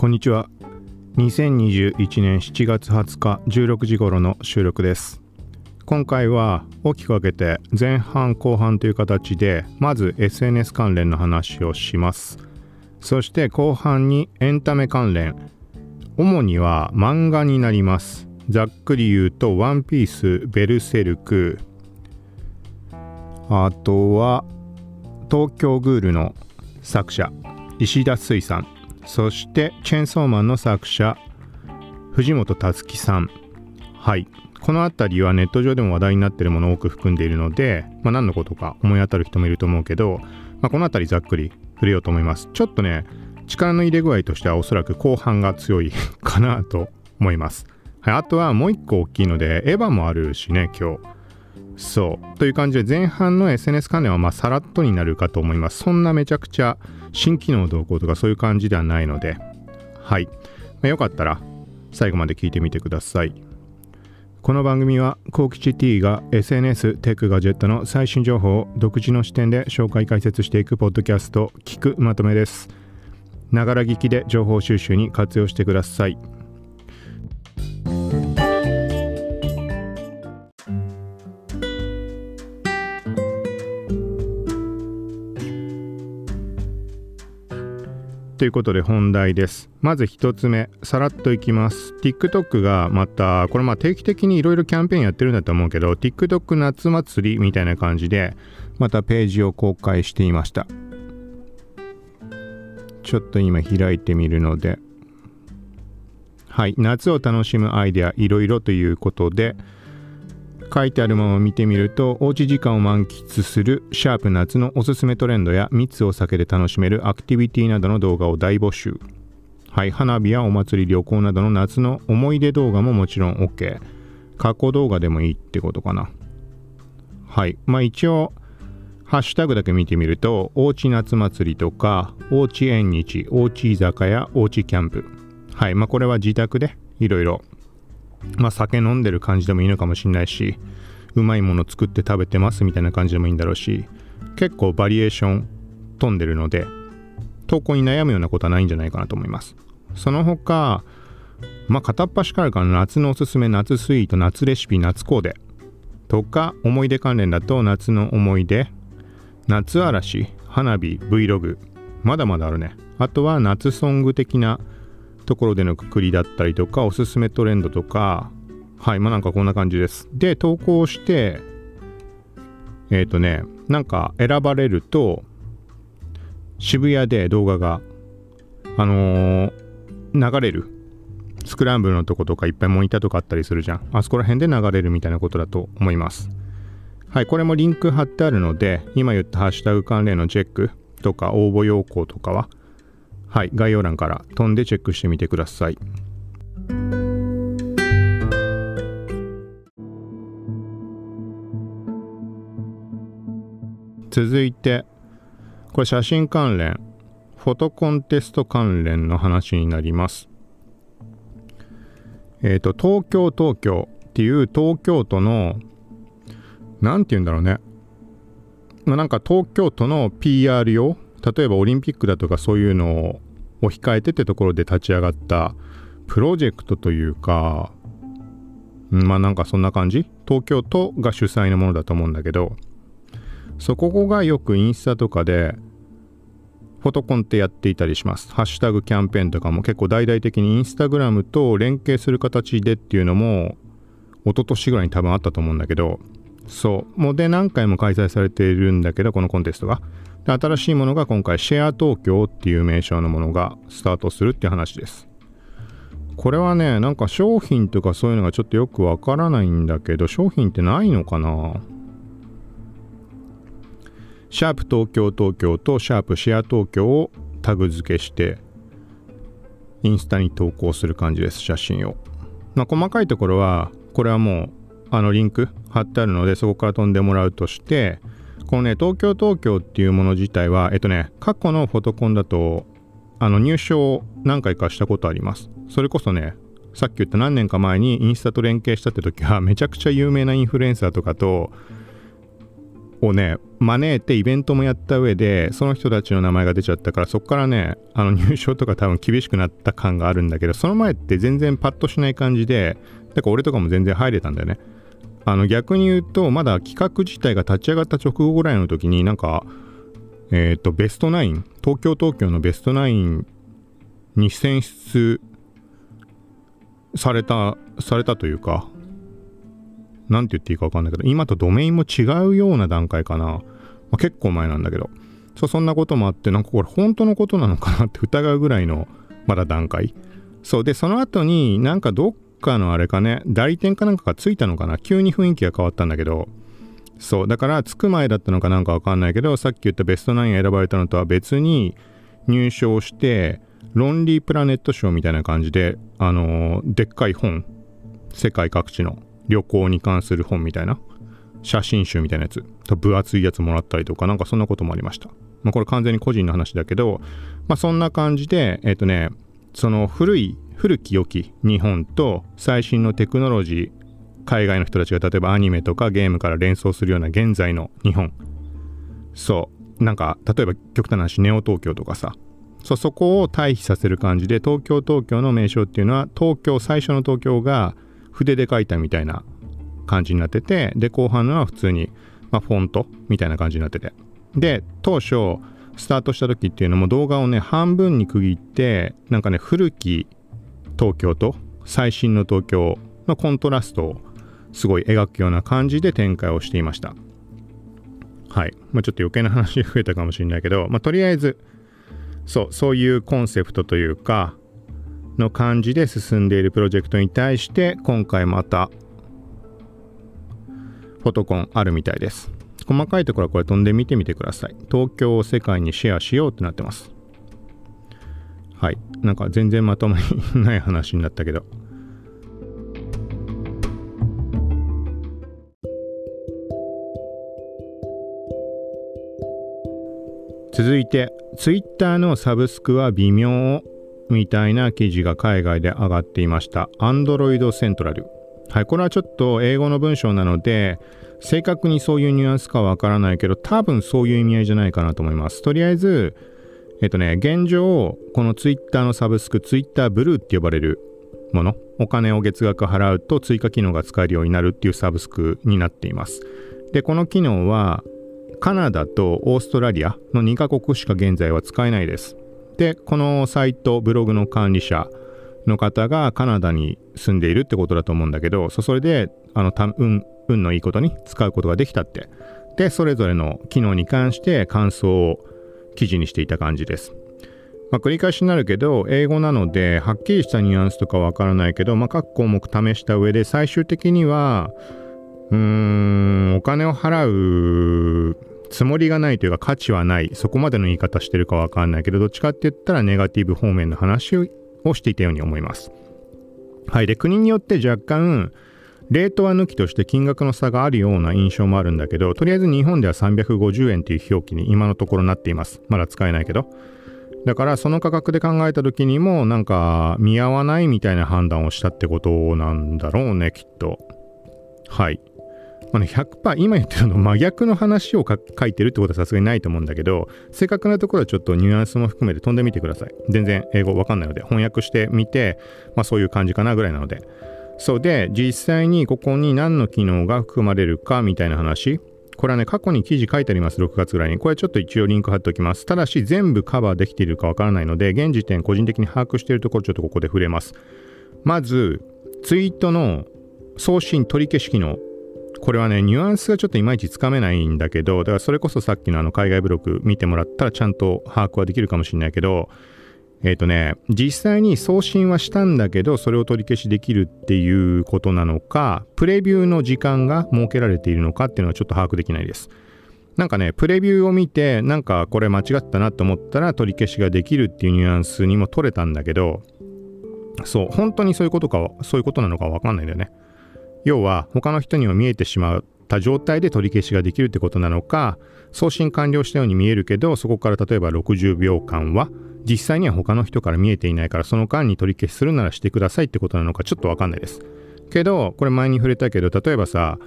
こんにちは。2021年7月20日16時頃の収録です。今回は大きく分けて前半後半という形でまず SNS 関連の話をします。そして後半にエンタメ関連。主には漫画になります。ざっくり言うとワンピースベルセルク。あとは東京グールの作者石田水さんそしてチェーンソーマンの作者藤本つ樹さん。はい。この辺りはネット上でも話題になっているものを多く含んでいるので、まあ、何のことか思い当たる人もいると思うけど、まあ、この辺りざっくり触れようと思います。ちょっとね力の入れ具合としてはおそらく後半が強いかなと思います。はい、あとはもう一個大きいのでエヴァもあるしね今日。そう。という感じで前半の SNS 関連はまさらっとになるかと思います。そんなめちゃくちゃ新機能動向とかそういう感じではないので。はい、まあ、よかったら最後まで聞いてみてください。この番組はコウキチ T が SNS テックガジェットの最新情報を独自の視点で紹介解説していくポッドキャスト聞くまとめです。ながら聞きで情報収集に活用してください。ということで本題です。まず1つ目、さらっといきます。TikTok がまた、これまあ定期的にいろいろキャンペーンやってるんだと思うけど、TikTok 夏祭りみたいな感じで、またページを公開していました。ちょっと今開いてみるので、はい、夏を楽しむアイデアいろいろということで、書いてあるものを見てみるとおうち時間を満喫するシャープ夏のおすすめトレンドや密を避けて楽しめるアクティビティなどの動画を大募集。はい花火やお祭り旅行などの夏の思い出動画ももちろん OK 過去動画でもいいってことかな。はいまあ一応ハッシュタグだけ見てみるとおうち夏祭りとかおうち縁日おうち居酒屋おうちキャンプ。はいまあこれは自宅でいろいろまあ酒飲んでる感じでもいいのかもしれないしうまいもの作って食べてますみたいな感じでもいいんだろうし結構バリエーション飛んでるので投稿に悩むようなことはないんじゃないかなと思います。その他まあ片っ端からかな夏のおすすめ夏スイート夏レシピ夏コーデとか思い出関連だと夏の思い出夏嵐花火 Vlog まだまだあるね。あとは夏ソング的なところでのくくりだったりとかおすすめトレンドとかはいまあなんかこんな感じです。で投稿してえっ、ー、とねなんか選ばれると渋谷で動画があのー、流れる。スクランブルのとことかいっぱいモニターとかあったりするじゃん。あそこら辺で流れるみたいなことだと思います。はいこれもリンク貼ってあるので今言ったハッシュタグ関連のチェックとか応募要項とかははい、概要欄から飛んでチェックしてみてください。続いて、これ写真関連、フォトコンテスト関連の話になります。えっ、ー、と、東京東京っていう東京都の、なんて言うんだろうね。まあ、なんか東京都の PR 用？例えばオリンピックだとかそういうのを控えてってところで立ち上がったプロジェクトというかまあなんかそんな感じ？東京都が主催のものだと思うんだけどそこがよくインスタとかでフォトコンってやっていたりします。ハッシュタグキャンペーンとかも結構大々的にインスタグラムと連携する形でっていうのも一昨年ぐらいに多分あったと思うんだけどそう。もうで何回も開催されているんだけどこのコンテストが。で新しいものが今回シェア東京っていう名称のものがスタートするって話です。これはねなんか商品とかそういうのがちょっとよくわからないんだけど商品ってないのかな？シャープ東京東京とシャープシェア東京をタグ付けしてインスタに投稿する感じです写真を。まあ細かいところはこれはもうあのリンク貼ってあるのでそこから飛んでもらうとしてこのね東京東京っていうもの自体はえっとね過去のフォトコンだとあの入賞何回かしたことあります。それこそねさっき言った何年か前にインスタと連携したって時はめちゃくちゃ有名なインフルエンサーとかとをね招いてイベントもやった上でその人たちの名前が出ちゃったからそこからねあの入賞とか多分厳しくなった感があるんだけどその前って全然パッとしない感じでだから俺とかも全然入れたんだよね。あの逆に言うとまだ企画自体が立ち上がった直後ぐらいの時になんかえっ、ー、とベストナイン東京東京のベストナインに選出されたされたというか何て言っていいか分かんないけど今とドメインも違うような段階かな、まあ、結構前なんだけど。そうそんなこともあってなんかこれ本当のことなのかなって疑うぐらいのまだ段階。そうでその後になんかどっかのあれかね代理店かなんかがついたのかな？急に雰囲気が変わったんだけど。そうだからつく前だったのかなんかわかんないけどさっき言ったベストナイン選ばれたのとは別に入賞してロンリープラネット賞みたいな感じであのー、でっかい本世界各地の旅行に関する本みたいな写真集みたいなやつと分厚いやつもらったりとかなんかそんなこともありました。まあこれ完全に個人の話だけどまあそんな感じでえっ、ー、とねその古い古き良き日本と最新のテクノロジー海外の人たちが例えばアニメとかゲームから連想するような現在の日本。そう。なんか例えば極端な話ネオ東京とかさ。そうそこを対比させる感じで東京東京の名称っていうのは東京最初の東京が筆で書いたみたいな感じになっててで後半のは普通に、まあ、フォントみたいな感じになってて。で当初スタートした時っていうのも動画をね半分に区切ってなんかね古き東京と最新の東京のコントラストをすごい描くような感じで展開をしていました。はい、まあ、ちょっと余計な話増えたかもしれないけど、まあ、とりあえずそうそういうコンセプトというかの感じで進んでいるプロジェクトに対して今回またフォトコンあるみたいです。細かいところはこれ飛んで見てみてください。東京を世界にシェアしようってなってます。はいなんか全然まとまり ない話になったけど続いて Twitter のサブスクは微妙みたいな記事が海外で上がっていました。Android Central。はい、これはちょっと英語の文章なので、正確にそういうニュアンスかわからないけど、多分そういう意味合いじゃないかなと思います。とりあえず、えっとね、現状、この Twitter のサブスク、Twitter ブルーって呼ばれるもの、お金を月額払うと追加機能が使えるようになるっていうサブスクになっています。で、この機能は、カナダとオーストラリアの2カ国しか現在は使えないです。でこのサイトブログの管理者の方がカナダに住んでいるってことだと思うんだけどそれであの運運のいいことに使うことができたってでそれぞれの機能に関して感想を記事にしていた感じです。まあ、繰り返しになるけど英語なのではっきりしたニュアンスとかわからないけど、まあ、各項目試した上で最終的にはうーんお金を払うつもりがないというか価値はない、そこまでの言い方してるかわかんないけど、どっちかって言ったらネガティブ方面の話をしていたように思います。はい。で、国によって若干、レートは抜きとして金額の差があるような印象もあるんだけど、とりあえず日本では350円という表記に今のところなっています。まだ使えないけど。だからその価格で考えた時にもなんか見合わないみたいな判断をしたってことなんだろうね、きっと。はい。まあね、100%今言ってるの真逆の話を書いてるってことはさすがにないと思うんだけど正確なところはちょっとニュアンスも含めて飛んでみてください全然英語わかんないので翻訳してみて、まあ、そういう感じかなぐらいなのでそうで実際にここに何の機能が含まれるかみたいな話。これはね過去に記事書いてあります6月ぐらいに。これはちょっと一応リンク貼っておきます。ただし全部カバーできているかわからないので現時点個人的に把握しているところちょっとここで触れます。まずツイートの送信取り消し機能。これはね、ニュアンスがちょっといまいちつかめないんだけど、だからそれこそさっきのあの海外ブログ見てもらったらちゃんと把握はできるかもしれないけど、えっ、ー、とね、実際に送信はしたんだけど、それを取り消しできるっていうことなのか、プレビューの時間が設けられているのかっていうのはちょっと把握できないです。なんかね、プレビューを見て、なんかこれ間違ったなと思ったら取り消しができるっていうニュアンスにも取れたんだけど、そう、本当にそういうことか、そういうことなのかわかんないんだよね。要は他の人にも見えてしまった状態で取り消しができるってことなのか送信完了したように見えるけどそこから例えば60秒間は実際には他の人から見えていないからその間に取り消しするならしてくださいってことなのかちょっとわかんないですけどこれ前に触れたけど例えばさ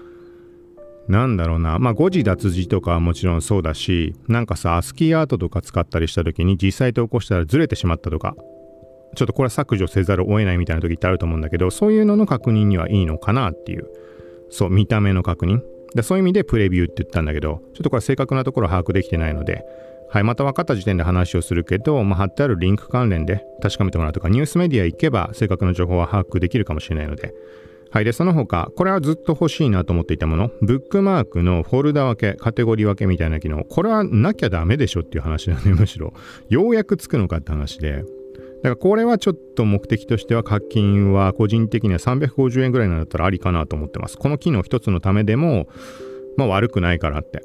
なんだろうな。まあ、誤字脱字とかはもちろんそうだし、なんかさ、アスキーアートとか使ったりした時に実際投稿したらずれてしまったとか、ちょっとこれは削除せざるを得ないみたいな時ってあると思うんだけど、そういうのの確認にはいいのかなっていう。そう、見た目の確認。でそういう意味でプレビューって言ったんだけど、ちょっとこれ正確なところ把握できてないので、はい、また分かった時点で話をするけど、まあ、貼ってあるリンク関連で確かめてもらうとか、ニュースメディア行けば正確な情報は把握できるかもしれないので、はい。で、その他、これはずっと欲しいなと思っていたもの、ブックマークのフォルダ分け、カテゴリー分けみたいな機能、これはなきゃダメでしょっていう話なんで、むしろ、ようやくつくのかって話で、だからこれはちょっと目的としては課金は個人的には350円ぐらいなんだったらありかなと思ってます。この機能一つのためでも、まあ悪くないからって。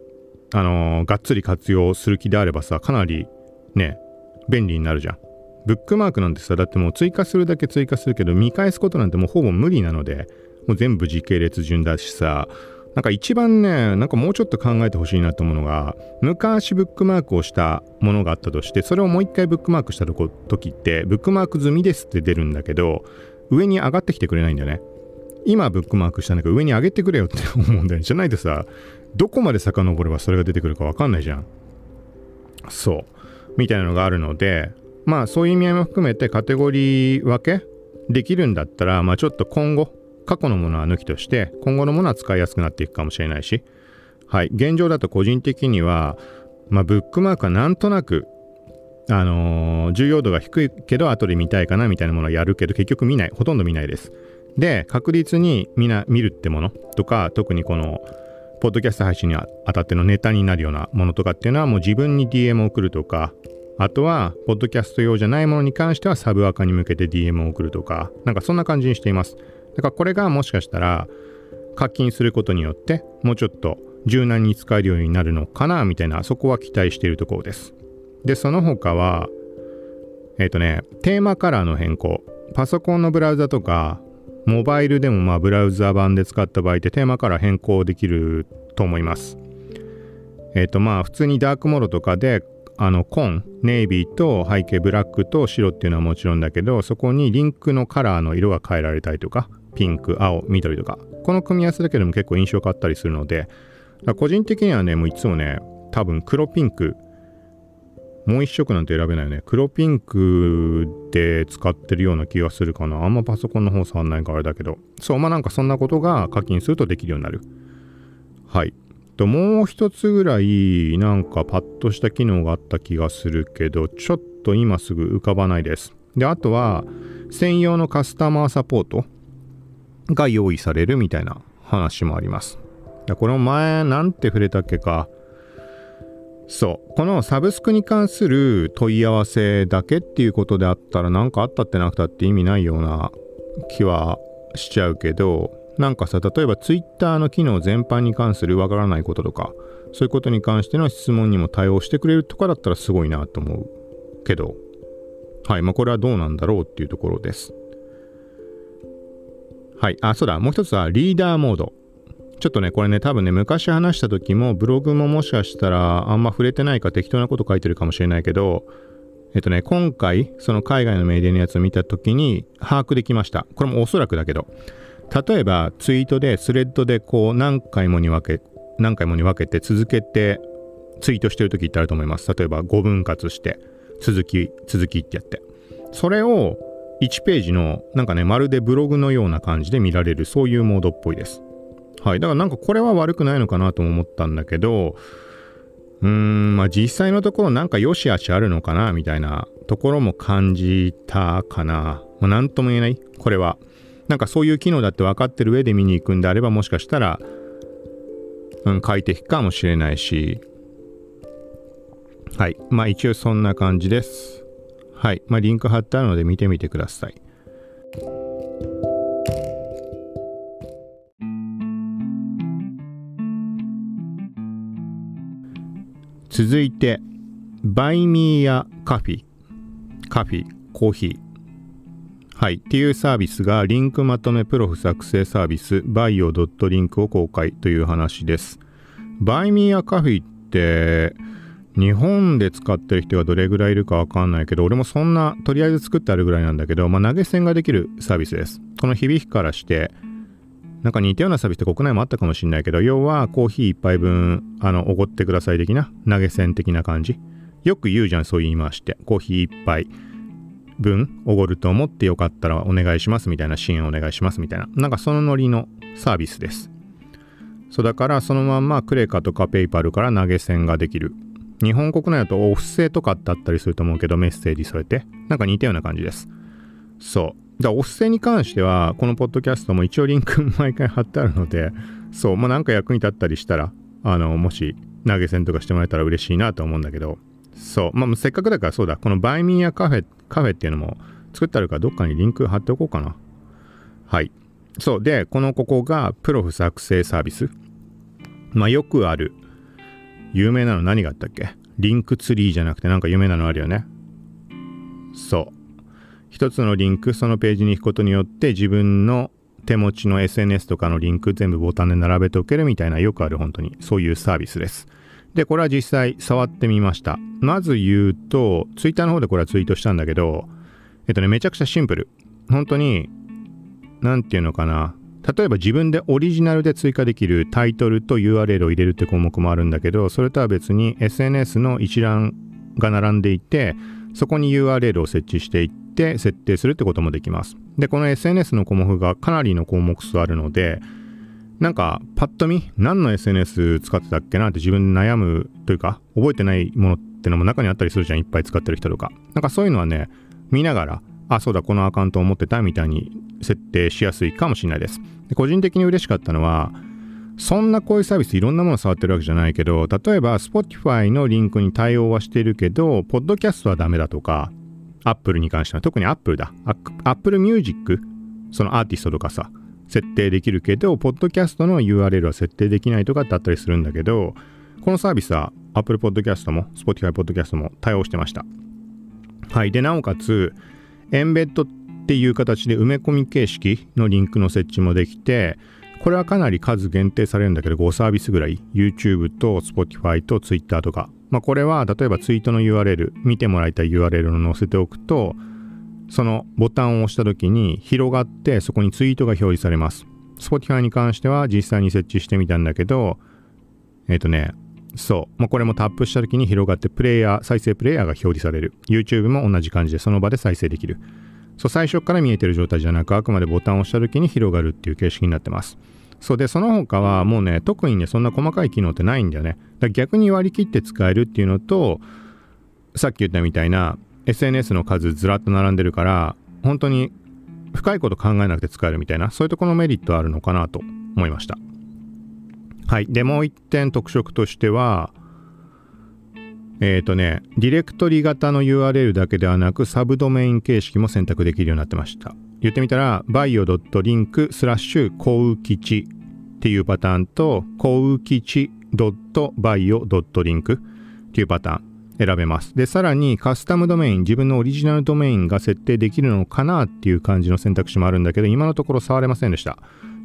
あのー、がっつり活用する気であればさ、かなりね、便利になるじゃん。ブックマークなんてさ、だってもう追加するだけ追加するけど、見返すことなんてもうほぼ無理なので、もう全部時系列順だしさ、なんか一番ね、なんかもうちょっと考えてほしいなと思うのが、昔ブックマークをしたものがあったとして、それをもう一回ブックマークした時って、ブックマーク済みですって出るんだけど、上に上がってきてくれないんだよね。今ブックマークしたんだけど、上に上げてくれよって思うんだよね。じゃないとさ、どこまで遡ればそれが出てくるかわかんないじゃん。そう。みたいなのがあるので、まあそういう意味合いも含めてカテゴリー分けできるんだったら、まあちょっと今後、過去のものは抜きとして、今後のものは使いやすくなっていくかもしれないし、はい、現状だと個人的には、まあブックマークはなんとなく、あのー、重要度が低いけど後で見たいかなみたいなものはやるけど結局見ない。ほとんど見ないです。で、確実にみんな見るってものとか、特にこの、ポッドキャスト配信にあたってのネタになるようなものとかっていうのはもう自分に DM を送るとか、あとは、ポッドキャスト用じゃないものに関してはサブアカに向けて DM を送るとか、なんかそんな感じにしています。だからこれがもしかしたら課金することによってもうちょっと柔軟に使えるようになるのかなみたいなそこは期待しているところです。で、その他は、えっ、ー、とね、テーマカラーの変更。パソコンのブラウザとか、モバイルでもまあブラウザ版で使った場合ってテーマカラー変更できると思います。えっ、ー、とまあ普通にダークモードとかであの紺ネイビーと背景ブラックと白っていうのはもちろんだけどそこにリンクのカラーの色が変えられたりとかピンク青緑とかこの組み合わせだけでも結構印象変わったりするので個人的にはねもういつもね多分黒ピンクもう一色なんて選べないよね。黒ピンクで使ってるような気がするかな。あんまパソコンの方触んないからあれだけど。そうまあなんかそんなことが課金するとできるようになる。はい。ともう一つぐらいなんかパッとした機能があった気がするけどちょっと今すぐ浮かばないです。であとは専用のカスタマーサポートが用意されるみたいな話もあります。この前なんて触れたっけか。そうこのサブスクに関する問い合わせだけっていうことであったら何かあったってなくたって意味ないような気はしちゃうけどなんかさ、例えば Twitter の機能全般に関するわからないこととか、そういうことに関しての質問にも対応してくれるとかだったらすごいなと思うけど、はい、まあこれはどうなんだろうっていうところです。はい、あ、そうだ、もう一つはリーダーモード。ちょっとね、これね、多分ね、昔話した時も、ブログももしかしたらあんま触れてないか適当なこと書いてるかもしれないけど、えっとね、今回、その海外のメディアのやつを見た時に把握できました。これもおそらくだけど、例えばツイートでスレッドでこう何回もに分け何回もに分けて続けてツイートしてる時ってあると思います。例えば5分割して続き続きってやって。それを1ページのなんかねまるでブログのような感じで見られるそういうモードっぽいです。はいだからなんかこれは悪くないのかなとも思ったんだけどうーんまあ実際のところなんか良し悪しあるのかなみたいなところも感じたかなまあ何とも言えないこれはなんかそういう機能だって分かってる上で見に行くんであればもしかしたら、うん、快適かもしれないし、はい。まあ一応そんな感じです。はい。まあリンク貼ってあるので見てみてください。続いて、バイミーやカフィ、カフィ、コーヒー。はい。っていうサービスが、リンクまとめプロフ作成サービス、バイオ .link を公開という話です。バイミーアカフィって、日本で使ってる人がどれぐらいいるかわかんないけど、俺もそんな、とりあえず作ってあるぐらいなんだけど、まあ、投げ銭ができるサービスです。この響きからして、なんか似たようなサービスって国内もあったかもしれないけど、要はコーヒー一杯分、あの、おごってください的な、投げ銭的な感じ。よく言うじゃん、そう言いまして。コーヒー一杯分おごると思ってよかったらお願いしますみたいな支援お願いしますみたいな。なんかそのノリのサービスです。そうだからそのまんまクレカとかペイパルから投げ銭ができる。日本国内だとお布施とかってあったりすると思うけどメッセージ添えて。なんか似たような感じです。そう。だお布施に関しては、このポッドキャストも一応リンク毎回貼ってあるので、そう、まあなんか役に立ったりしたら、あの、もし投げ銭とかしてもらえたら嬉しいなと思うんだけど、そう、まあせっかくだからそうだ、このバイミーやカフェ、カフェっていうのも作ってあるからどっかにリンク貼っておこうかな。はい。そう、で、このここがプロフ作成サービス。まあよくある、有名なの何があったっけ？リンクツリーじゃなくてなんか有名なのあるよね。そう。一つのリンクそのページに行くことによって自分の手持ちの SNS とかのリンク全部ボタンで並べておけるみたいなよくある本当にそういうサービスです。で、これは実際触ってみました。まず言うと、Twitter の方でこれはツイートしたんだけど、えっとね、めちゃくちゃシンプル。本当に、なんていうのかな。例えば自分でオリジナルで追加できるタイトルと URL を入れるって項目もあるんだけど、それとは別に SNS の一覧が並んでいて、そこに URL を設置していって、て設定するってこともできます。で、この SNS の項目がかなりの項目数あるので、なんかパッと見何の SNS 使ってたっけなって自分悩むというか覚えてないものってのも中にあったりするじゃん。いっぱい使ってる人とか。なんかそういうのはね見ながらあそうだこのアカウントを持ってたみたいに設定しやすいかもしれないです。で個人的に嬉しかったのはそんなこういうサービスいろんなもの触ってるわけじゃないけど例えば Spotify のリンクに対応はしてるけどポッドキャストはダメだとか Apple に関しては、特に Apple だ。 Apple Music、そのアーティストとかさ、設定できるけど、ポッドキャストの URL は設定できないとかってあったりするんだけど、このサービスは Apple Podcast も Spotify Podcast も対応してました。はい。で、なおかつ、エンベッドっていう形で埋め込み形式のリンクの設置もできて、これはかなり数限定されるんだけど、5サービスぐらい、YouTube と Spotify と Twitter とかまあ、これは例えばツイートの URL 見てもらいたい URL を載せておくとそのボタンを押した時に広がってそこにツイートが表示されます。Spotify に関しては実際に設置してみたんだけどえっ、ー、とねそう、まあ、これもタップした時に広がってプレイヤー再生プレイヤーが表示される。YouTube も同じ感じでその場で再生できる。そう最初から見えてる状態じゃなくあくまでボタンを押した時に広がるっていう形式になってます。そうで、その他はもうね、特にね、そんな細かい機能ってないんだよね。だ逆に割り切って使えるっていうのと、さっき言ったみたいな SNS の数ずらっと並んでるから、本当に深いこと考えなくて使えるみたいな、そういうところのメリットあるのかなと思いました。はい。で、もう一点特色としては、えっ、ー、とね、ディレクトリ型の URL だけではなく、サブドメイン形式も選択できるようになってました。言ってみたら bio.link スラッシュ幸吉っていうパターンと幸吉 .bio.link っていうパターン選べます。で、さらにカスタムドメイン、自分のオリジナルドメインが設定できるのかなっていう感じの選択肢もあるんだけど、今のところ触れませんでした。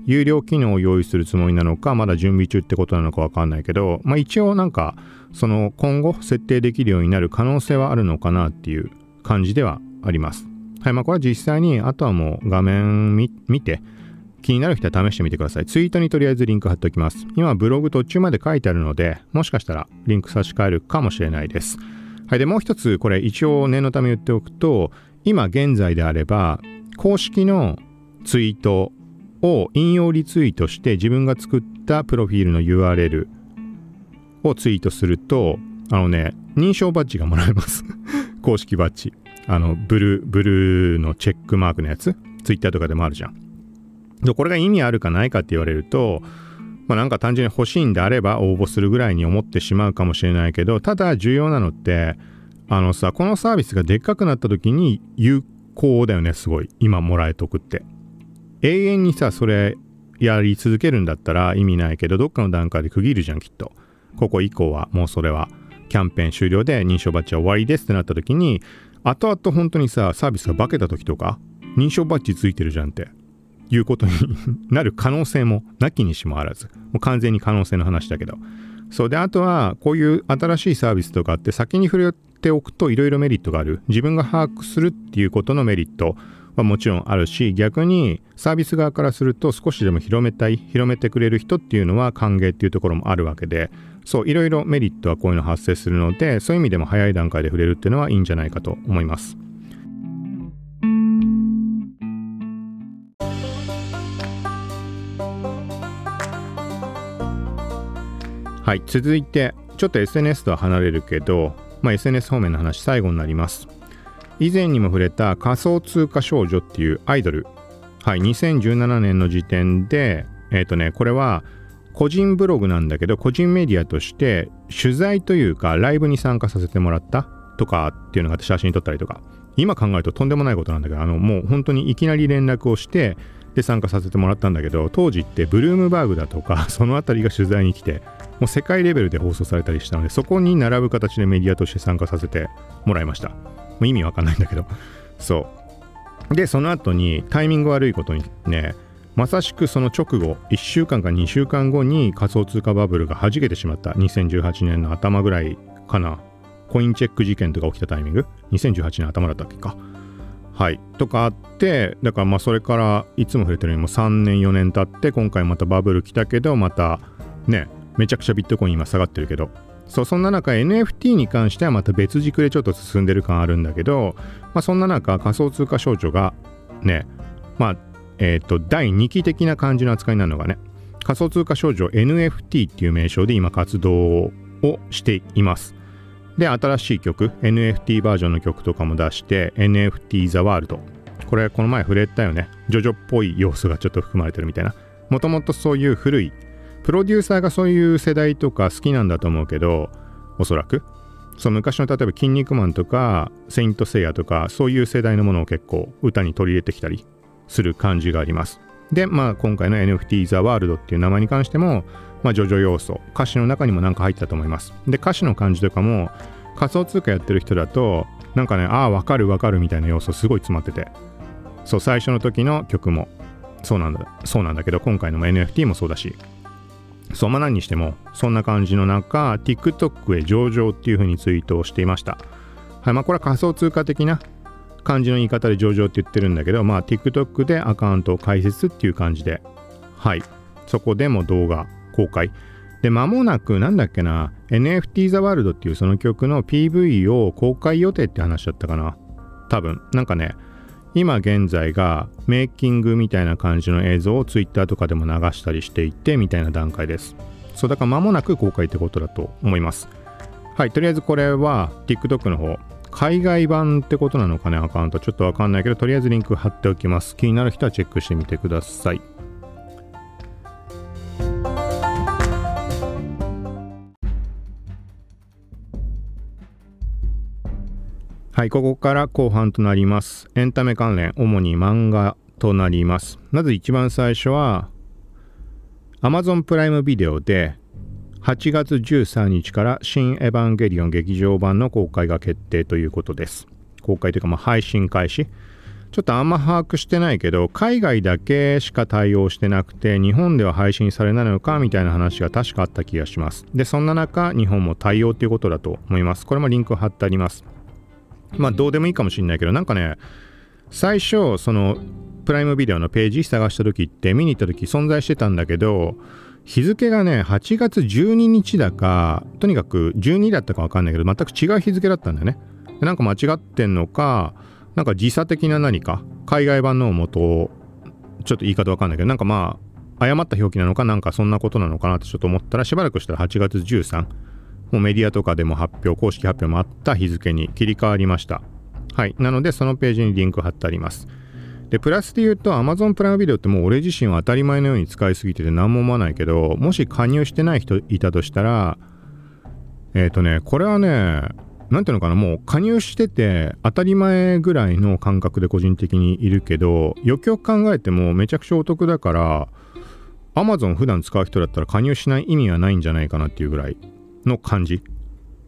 有料機能を用意するつもりなのか、まだ準備中ってことなのかわかんないけど、まあ一応なんか、その今後設定できるようになる可能性はあるのかなっていう感じではあります。はい、まあ、これは実際に、あとはもう画面見て、気になる人は試してみてください。ツイートにとりあえずリンク貼っておきます。今、ブログ途中まで書いてあるので、もしかしたらリンク差し替えるかもしれないです。はい、で、もう一つ、これ一応念のため言っておくと、今現在であれば、公式のツイートを引用リツイートして自分が作ったプロフィールの URL をツイートすると、あのね、認証バッジがもらえます 公式バッジ。あの、ブルー、ブルーのチェックマークのやつ、ツイッターとかでもあるじゃん。で、これが意味あるかないかって言われると、まあなんか単純に欲しいんであれば応募するぐらいに思ってしまうかもしれないけど、ただ重要なのって、あのさ、このサービスがでっかくなった時に有効だよね、すごい。今もらえとくって。永遠にさ、それやり続けるんだったら意味ないけど、どっかの段階で区切るじゃん、きっと。ここ以降はもうそれはキャンペーン終了で認証バッジは終わりですってなった時に、後々本当にさ、サービスが化けた時とか、認証バッジついてるじゃんって、いうことになる可能性もなきにしもあらず。もう完全に可能性の話だけど。そうで、あとは、こういう新しいサービスとかって先に触れておくといろいろメリットがある。自分が把握するっていうことのメリットはもちろんあるし逆にサービス側からすると少しでも広めたい広めてくれる人っていうのは歓迎っていうところもあるわけでそういろいろメリットはこういうの発生するのでそういう意味でも早い段階で触れるっていうのはいいんじゃないかと思います。はい続いてちょっと SNS とは離れるけど、まあ、SNS 方面の話最後になります以前にも触れた仮想通貨少女っていうアイドル。はい2017年の時点でえっ、ー、とねこれは個人ブログなんだけど個人メディアとして取材というかライブに参加させてもらったとかっていうのがあって写真撮ったりとか。今考えるととんでもないことなんだけどあのもう本当にいきなり連絡をしてで参加させてもらったんだけど当時ってブルームバーグだとか その辺りが取材に来てもう世界レベルで放送されたりしたのでそこに並ぶ形でメディアとして参加させてもらいました。う意味わかんないんだけど。そう。でその後にタイミング悪いことにねまさしくその直後1週間か2週間後に仮想通貨バブルが弾けてしまった。2018年の頭ぐらいかな。コインチェック事件とか起きたタイミング？2018年頭だったっけか。はい。とかあってだからまあそれからいつも触れてるようにも3年4年経って今回またバブル来たけどまたねめちゃくちゃビットコイン今下がってるけど。そうそんな中 NFT に関してはまた別軸でちょっと進んでる感あるんだけど、まあ、そんな中仮想通貨少女がねまあえっ、ー、と第2期的な感じの扱いになるのがね仮想通貨少女 NFT っていう名称で今活動をしています。で新しい曲 NFT バージョンの曲とかも出して NFT The World これこの前触れたよね。ジョジョっぽい要素がちょっと含まれてるみたいな。もともとそういう古いプロデューサーがそういう世代とか好きなんだと思うけどおそらく。その昔の例えば「筋肉マン」とか「セイント・セイヤ」とかそういう世代のものを結構歌に取り入れてきたりする感じがあります。でまあ今回の NFT The World っていう名前に関してもまあジョジョ要素歌詞の中にもなんか入ったと思います。で歌詞の感じとかも仮想通貨やってる人だとなんかねああわかるわかるみたいな要素すごい詰まってて。そう最初の時の曲もそうなんだそうなんだけど今回の NFT もそうだし。そうまあ何にしてもそんな感じの中 TikTok へ上場っていう風にツイートをしていました。はいまあこれは仮想通貨的な感じの言い方で上場って言ってるんだけどまあ TikTok でアカウントを開設っていう感じで。はい。そこでも動画公開。で間もなくなんだっけな NFT The World っていうその曲の PV を公開予定って話だったかな。多分。なんかね今現在がメイキングみたいな感じの映像を Twitter とかでも流したりしていてみたいな段階です。そうだから間もなく公開ってことだと思います。はい、とりあえずこれは TikTok の方、海外版ってことなのかね、アカウント。ちょっとわかんないけど、とりあえずリンク貼っておきます。気になる人はチェックしてみてください。はい、ここから後半となります。エンタメ関連、主に漫画となります。まず一番最初は、Amazon プライムビデオで8月13日から新エヴァンゲリオン劇場版の公開が決定ということです。公開というか、まあ、配信開始。ちょっとあんま把握してないけど、海外だけしか対応してなくて、日本では配信されないのかみたいな話が確かあった気がします。で、そんな中、日本も対応ということだと思います。これもリンク貼ってあります。まあどうでもいいかもしんないけどなんかね最初そのプライムビデオのページ探した時って見に行った時存在してたんだけど日付がね8月12日だかとにかく12だったか分かんないけど全く違う日付だったんだよね。なんか間違ってんのかなんか時差的な何か海外版の元をちょっと言い方わかんないけどなんかまあ誤った表記なのかなんかそんなことなのかなってちょっと思ったらしばらくしたら8月13もうメディアとかでも発表、公式発表もあった日付に切り替わりました。はい。なので、そのページにリンク貼ってあります。で、プラスで言うと、Amazon プライムビデオってもう俺自身は当たり前のように使いすぎてて何も思わないけど、もし加入してない人いたとしたら、えっ、ー、とね、これはね、なんていうのかな、もう加入してて当たり前ぐらいの感覚で個人的にいるけど、よくよく考えてもめちゃくちゃお得だから、Amazon 普段使う人だったら加入しない意味はないんじゃないかなっていうぐらいの感じ。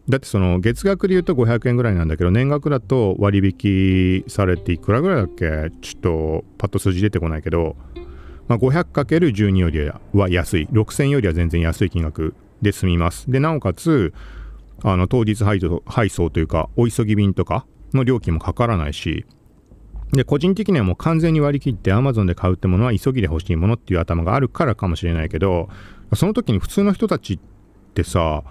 だってその月額で言うと500円ぐらいなんだけど年額だと割引されていくらぐらいだっけ？ちょっとパッと数字出てこないけど、まあ、500×12 よりは安い。6000よりは全然安い金額で済みます。でなおかつあの当日配送というかお急ぎ便とかの料金もかからないし。で、個人的にはもう完全に割り切って Amazon で買うってものは急ぎで欲しいものっていう頭があるからかもしれないけど、その時に普通の人たちってさ、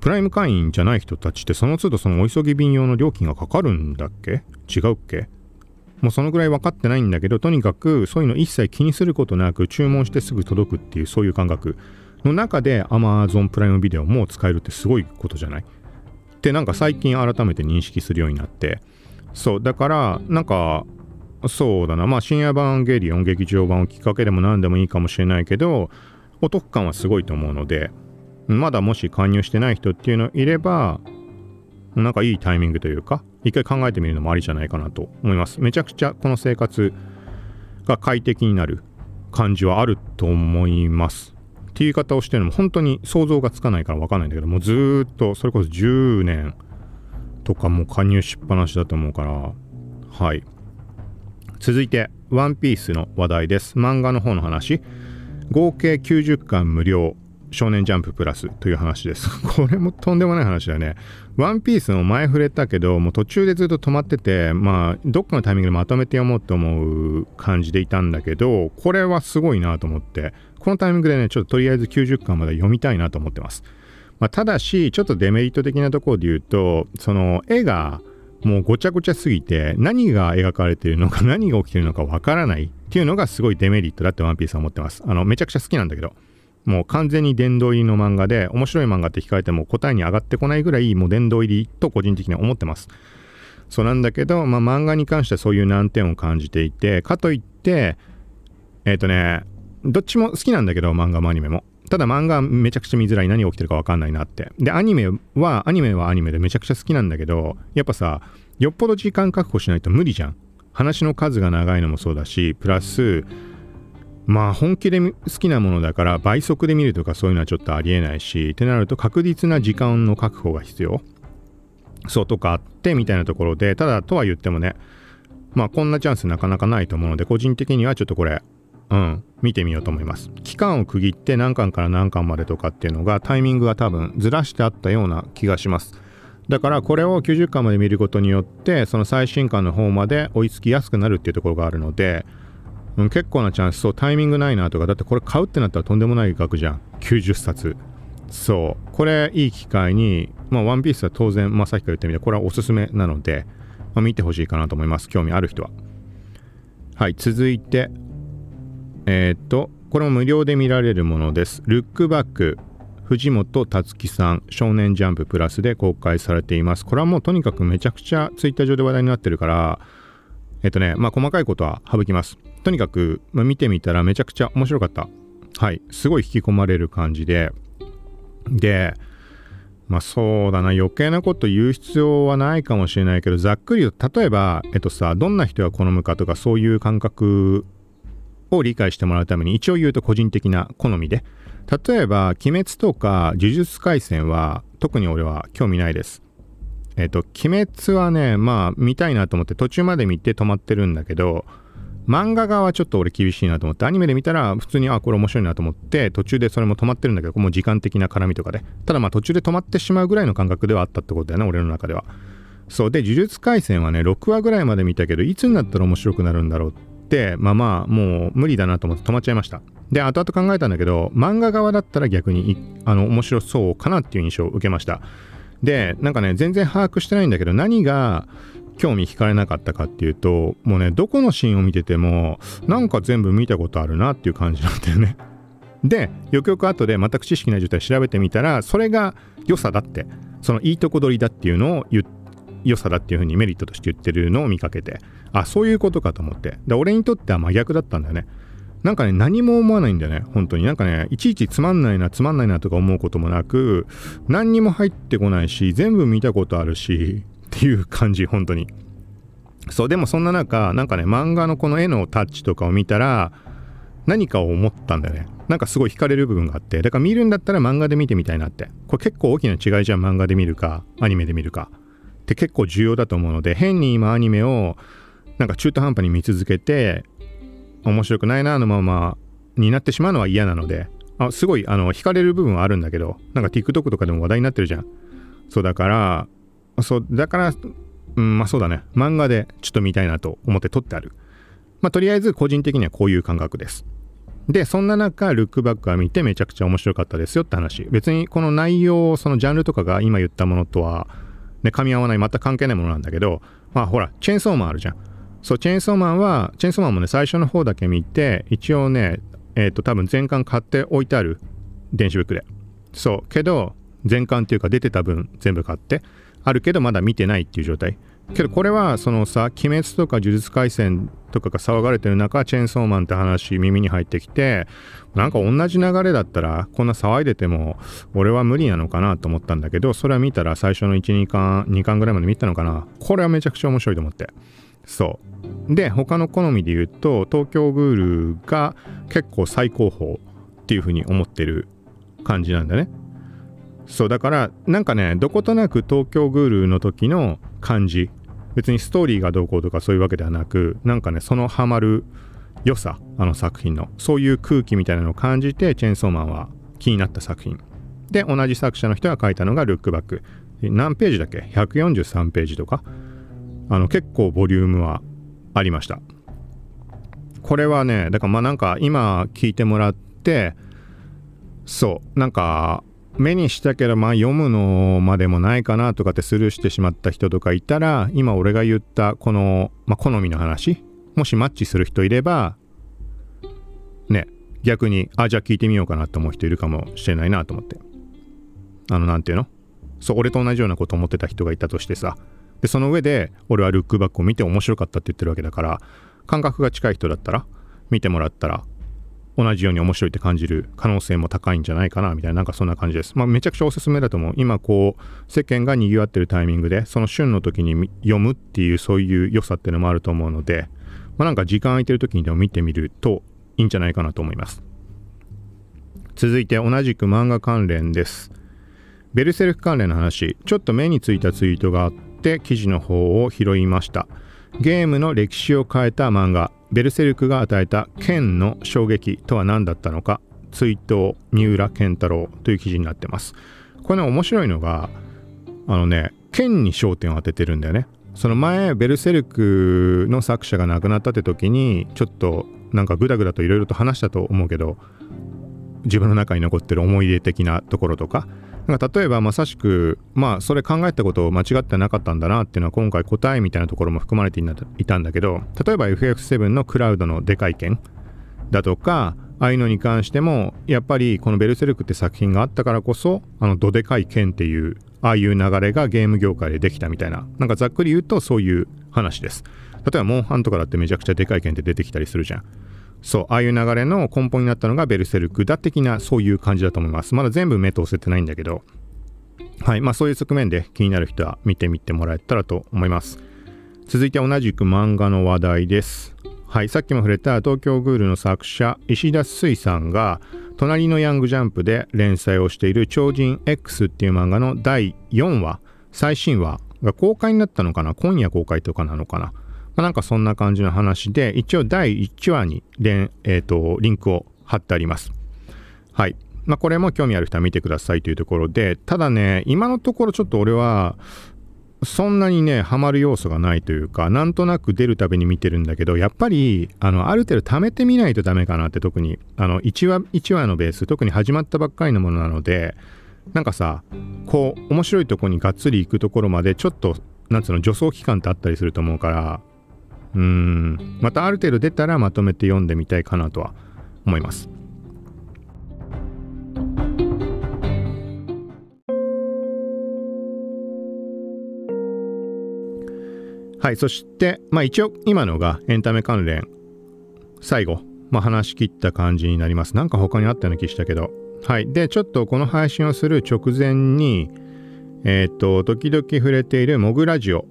プライム会員じゃない人たちってその都度そのお急ぎ便用の料金がかかるんだっけ？違うっけ？もうそのぐらい分かってないんだけど、とにかくそういうの一切気にすることなく注文してすぐ届くっていうそういう感覚の中で Amazon プライムビデオも使えるってすごいことじゃない？ってなんか最近改めて認識するようになって、そう、だからなんかそうだな、まあ深夜版ゲリオン劇場版をきっかけでも何でもいいかもしれないけど、お得感はすごいと思うので、まだもし加入してない人っていうのいれば、なんかいいタイミングというか、一回考えてみるのもありじゃないかなと思います。めちゃくちゃこの生活が快適になる感じはあると思います。っていう言い方をしてるのも本当に想像がつかないからわかんないんだけど、もうずっとそれこそ10年とかも加入しっぱなしだと思うから、はい。続いて、ワンピースの話題です。漫画の方の話。合計90巻無料少年ジャンププラスという話です。これもとんでもない話だね。ワンピースも前触れたけど、もう途中でずっと止まってて、まあ、どっかのタイミングでまとめて読もうと思う感じでいたんだけど、これはすごいなと思って、このタイミングでね、ちょっととりあえず90巻まで読みたいなと思ってます。まあ、ただし、ちょっとデメリット的なところで言うと、その絵がもうごちゃごちゃすぎて、何が描かれているのか何が起きているのかわからないっていうのがすごいデメリットだってワンピースは思ってます。あの、めちゃくちゃ好きなんだけど。もう完全に殿堂入りの漫画で、面白い漫画って控えても答えに上がってこないぐらい、もう殿堂入りと個人的には思ってます。そうなんだけど、まあ、漫画に関してはそういう難点を感じていて、かといって、えっ、ー、とね、どっちも好きなんだけど、漫画もアニメも。ただ漫画めちゃくちゃ見づらい。何起きてるかわかんないなって。で、アニメは、アニメはアニメでめちゃくちゃ好きなんだけど、やっぱさ、よっぽど時間確保しないと無理じゃん。話の数が長いのもそうだし、プラス、まあ本気で好きなものだから倍速で見るとかそういうのはちょっとありえないしってなると確実な時間の確保が必要。そうとかあってみたいなところでただとは言ってもねまあこんなチャンスなかなかないと思うので個人的にはちょっとこれうん見てみようと思います。期間を区切って何巻から何巻までとかっていうのがタイミングが多分ずらしてあったような気がします。だからこれを90巻まで見ることによってその最新巻の方まで追いつきやすくなるっていうところがあるのでうん、結構なチャンス、そう、タイミングないなとか、だってこれ買うってなったらとんでもない額じゃん。90冊。そう。これ、いい機会に、まあ、ワンピースは当然、まあ、さっきから言ったみたいに、これはおすすめなので、まあ、見てほしいかなと思います。興味ある人は。はい、続いて、えっ、と、これも無料で見られるものです。ルックバック、藤本つ樹さん、少年ジャンププラスで公開されています。これはもうとにかくめちゃくちゃツイッター上で話題になってるから、えっとね、まあ細かいことは省きます。とにかく、まあ、見てみたらめちゃくちゃ面白かった。はい。すごい引き込まれる感じで。で、まあそうだな、余計なこと言う必要はないかもしれないけど、ざっくり、例えば、えっとさ、どんな人が好むかとか、そういう感覚を理解してもらうために、一応言うと個人的な好みで。例えば、鬼滅とか呪術廻戦は、特に俺は興味ないです。えっと、鬼滅はね、まあ、見たいなと思って途中まで見て止まってるんだけど、漫画側はちょっと俺厳しいなと思って、アニメで見たら普通に、あ、これ面白いなと思って、途中でそれも止まってるんだけど、もう時間的な絡みとかで。ただまあ途中で止まってしまうぐらいの感覚ではあったってことだよね、俺の中では。そう。で、呪術廻戦はね、6話ぐらいまで見たけど、いつになったら面白くなるんだろうって、まあまあ、もう無理だなと思って止まっちゃいました。で、後々考えたんだけど、漫画側だったら逆に、あの、面白そうかなっていう印象を受けました。で、なんかね、全然把握してないんだけど、何が興味惹かれなかったかっていうと、もうね、どこのシーンを見てても、なんか全部見たことあるなっていう感じなんだよね。で、よくよく後で全く知識ない状態調べてみたら、それが良さだって、そのいいとこ取りだっていうのを言良さだっていうふうにメリットとして言ってるのを見かけて、あ、そういうことかと思って。で、俺にとっては真逆だったんだよね。なんかね、何も思わないんだよね、本当に。なんかね、いちいちつまんないな、つまんないなとか思うこともなく、何にも入ってこないし、全部見たことあるし、いう感じ、本当に。そう、でもそんな中、なんかね、漫画のこの絵のタッチとかを見たら、何かを思ったんだよね。なんかすごい惹かれる部分があって、だから見るんだったら漫画で見てみたいなって。これ結構大きな違いじゃん、漫画で見るか、アニメで見るか。って結構重要だと思うので、変に今アニメをなんか中途半端に見続けて、面白くないなあのままになってしまうのは嫌なので、あすごいあの惹かれる部分はあるんだけど、なんか TikTok とかでも話題になってるじゃん。そうだから、そうだからうんまあそうだね。漫画でちょっと見たいなと思って撮ってある。まあとりあえず個人的にはこういう感覚です。でそんな中ルックバックは見てめちゃくちゃ面白かったですよって話。別にこの内容そのジャンルとかが今言ったものとはね噛み合わない全く関係ないものなんだけどまあほらチェーンソーマンあるじゃん。そうチェーンソーマンはチェーンソーマンもね最初の方だけ見て一応ねえっ、ー、と多分全巻買って置いてある電子ブックで。そうけど全巻っていうか出てた分全部買って。あるけどまだ見てないっていう状態。けどこれはそのさ「鬼滅」とか「呪術廻戦」とかが騒がれてる中チェーンソーマンって話耳に入ってきてなんか同じ流れだったらこんな騒いでても俺は無理なのかなと思ったんだけどそれは見たら最初の12巻2巻ぐらいまで見たのかな。これはめちゃくちゃ面白いと思って。そう。で他の好みで言うと東京グールが結構最高峰っていうふうに思ってる感じなんだね。そうだからなんかねどことなく東京グールの時の感じ。別にストーリーがどうこうとかそういうわけではなくなんかねそのハマる良さあの作品のそういう空気みたいなのを感じてチェーンソーマンは気になった作品。で同じ作者の人が書いたのがルックバック何ページだっけ？143ページとか？あの結構ボリュームはありました。これはねだからまあなんか今聞いてもらってそうなんか目にしたけどまあ読むのまでもないかなとかってスルーしてしまった人とかいたら今俺が言ったこの、まあ、好みの話もしマッチする人いればね逆にあじゃあ聞いてみようかなと思う人いるかもしれないなと思って。あの何て言うの？そう俺と同じようなこと思ってた人がいたとしてさ。でその上で俺はルックバックを見て面白かったって言ってるわけだから感覚が近い人だったら見てもらったら同じように面白いって感じる可能性も高いんじゃないかなみたいななんかそんな感じです。まあめちゃくちゃおすすめだと思う。今こう世間が賑わってるタイミングでその旬の時に読むっていうそういう良さっていうのもあると思うので、まあ、なんか時間空いてる時にでも見てみるといいんじゃないかなと思います。続いて同じく漫画関連です。ベルセルク関連の話、ちょっと目についたツイートがあって記事の方を拾いました。ゲームの歴史を変えた漫画ベルセルクが与えた剣の衝撃とは何だったのか追悼三浦健太郎という記事になってます。これね面白いのがあのね剣に焦点を当ててるんだよね。その前ベルセルクの作者が亡くなったって時にちょっとなんかグダグダといろいろと話したと思うけど自分の中に残ってる思い出的なところとかなんか例えばまさしくまあそれ考えたことを間違ってなかったんだなっていうのは今回答えみたいなところも含まれていたんだけど例えば FF7 のクラウドのでかい件だとかああいうのに関してもやっぱりこの「ベルセルク」って作品があったからこそあのどでかい剣っていうああいう流れがゲーム業界でできたみたいななんかざっくり言うとそういう話です。例えばモンハンとかだってめちゃくちゃでかい剣って出てきたりするじゃん。そう、ああいう流れの根本になったのがベルセルクだ的なそういう感じだと思います。まだ全部目通せてないんだけど、はい、まあそういう側面で気になる人は見てみてもらえたらと思います。続いて同じく漫画の話題です。はい、さっきも触れた東京グールの作者石田水さんが隣のヤングジャンプで連載をしている超人 X っていう漫画の第4話、最新話が公開になったのかな？今夜公開とかなのかな？まあ、なんかそんな感じの話で、一応第1話に連、えーと、リンクを貼ってあります。はい。まあ、これも興味ある人は見てくださいというところで、ただね、今のところちょっと俺は、そんなにね、ハマる要素がないというか、なんとなく出るたびに見てるんだけど、やっぱり、あの、ある程度貯めてみないとダメかなって、特に、あの、1話、1話のベース、特に始まったばっかりのものなので、なんかさ、こう、面白いとこにがっつり行くところまで、ちょっと、なんつうの、助走期間ってあったりすると思うから、うん。またある程度出たらまとめて読んでみたいかなとは思います。はい。そしてまあ一応今のがエンタメ関連最後、まあ、話し切った感じになります。なんか他にあったような気したけど。はい。でちょっとこの配信をする直前にえっ、ー、と時々触れているモグラジオ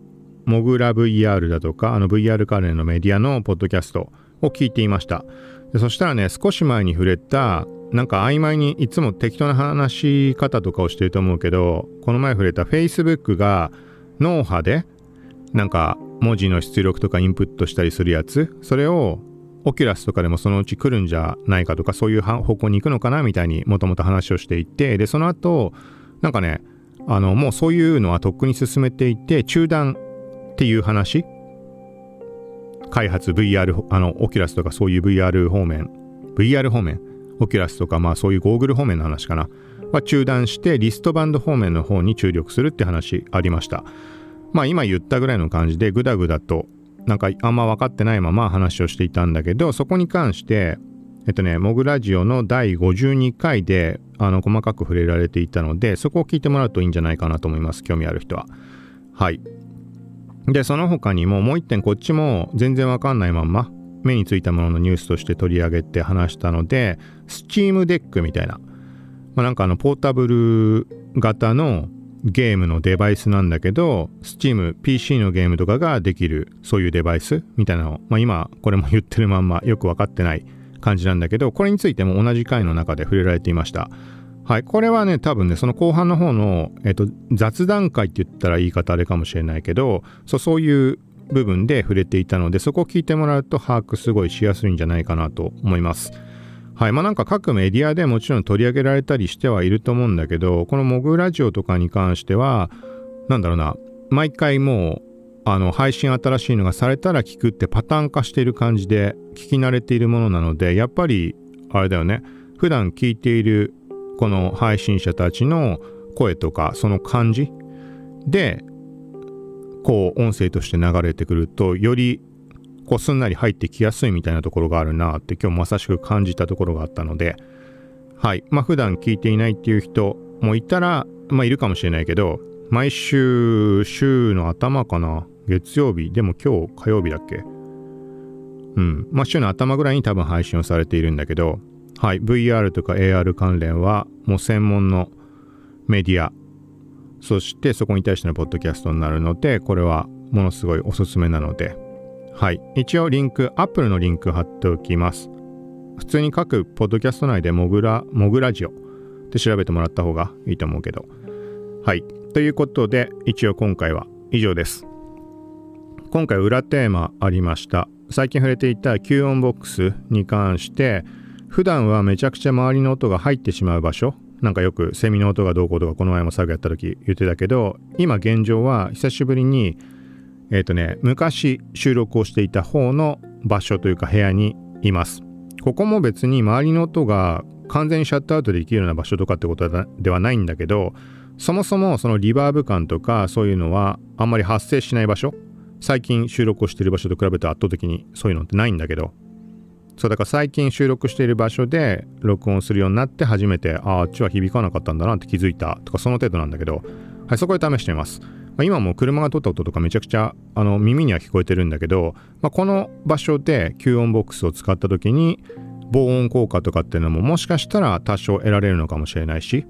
モグラ VR だとか、あの VR 関連のメディアのポッドキャストを聞いていました。でそしたらね、少し前に触れた、なんか曖昧にいつも適当な話し方とかをしてると思うけど、この前触れた Facebook が脳波で、なんか文字の出力とかインプットしたりするやつ、それをOculus とかでもそのうち来るんじゃないかとか、そういう方向に行くのかなみたいにもともと話をしていて、で、その後、なんかね、あの、もうそういうのはとっくに進めていて、中断っていう話？開発 VR あの Oculus とかそういう VR 方面 VR 方面オキュラスとかまあそういうゴーグル方面の話かな。は中断してリストバンド方面の方に注力するって話ありました。まあ今言ったぐらいの感じでグダグダとなんかあんま分かってないまま話をしていたんだけどそこに関してえっとねモグラジオの第52回であの細かく触れられていたのでそこを聞いてもらうといいんじゃないかなと思います。興味ある人は。はい。でその他にももう一点こっちも全然わかんないまんま目についたもののニュースとして取り上げて話したので Steam Deck みたいな、まあ、なんかあのポータブル型のゲームのデバイスなんだけど Steam、PC のゲームとかができるそういうデバイスみたいなのを、まあ、今これも言ってるまんまよく分かってない感じなんだけどこれについても同じ回の中で触れられていました。はい。これはね多分ねその後半の方の、えっと、雑談会って言ったら言い方あれかもしれないけどそうそういう部分で触れていたのでそこを聞いてもらうと把握すごいしやすいんじゃないかなと思います。はい。まあなんか各メディアでもちろん取り上げられたりしてはいると思うんだけどこのモグラジオとかに関してはなんだろうな毎回もうあの配信新しいのがされたら聞くってパターン化している感じで聞き慣れているものなのでやっぱりあれだよね。普段聞いているこの配信者たちの声とかその感じでこう音声として流れてくるとよりこうすんなり入ってきやすいみたいなところがあるなって今日まさしく感じたところがあったのではい。まあ普段聞いていないっていう人もいたらまあいるかもしれないけど毎週週の頭かな？月曜日？でも今日火曜日だっけ？うん。まあ週の頭ぐらいに多分配信をされているんだけどはい VR とか AR 関連はもう専門のメディアそしてそこに対してのポッドキャストになるのでこれはものすごいおすすめなのではい。一応リンク、Apple のリンク貼っておきます。普通に各ポッドキャスト内でモグラ、モグラジオって調べてもらった方がいいと思うけど。はい。ということで、一応今回は以上です。今回裏テーマありました。最近触れていた吸音ボックスに関して、普段はめちゃくちゃ周りの音が入ってしまう場所、なんかよくセミの音がどうこうとかこの前も作業やった時言ってたけど、今現状は久しぶりにえっ、ー、とね、昔収録をしていた方の場所というか部屋にいます。ここも別に周りの音が完全にシャットアウトできるような場所とかってことではないんだけど、そもそもそのリバーブ感とかそういうのはあんまり発生しない場所最近収録をしている場所と比べて圧倒的にそういうのってないんだけどそうだから最近収録している場所で録音するようになって初めてあああっちは響かなかったんだなって気づいたとかその程度なんだけどはいそこで試していますまあ、今も車が通った音とかめちゃくちゃあの耳には聞こえてるんだけど、まあ、この場所で吸音ボックスを使った時に防音効果とかっていうのももしかしたら多少得られるのかもしれないし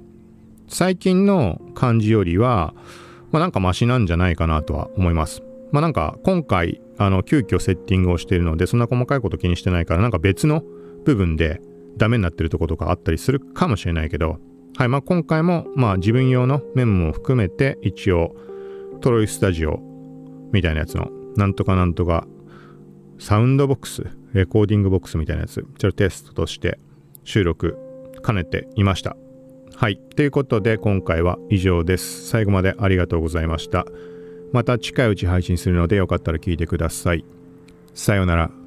最近の感じよりは、まあ、なんかマシなんじゃないかなとは思います。まあなんか今回あの急遽セッティングをしているのでそんな細かいこと気にしてないからなんか別の部分でダメになってるとことかあったりするかもしれないけどはいまあ今回もまあ自分用のメモも含めて一応トロイスタジオみたいなやつの、なんとかなんとか、サウンドボックス、レコーディングボックスみたいなやつ、ちょっとテストとして収録兼ねていました。はい。ということで、今回は以上です。最後までありがとうございました。また近いうち配信するので、よかったら聞いてください。さようなら。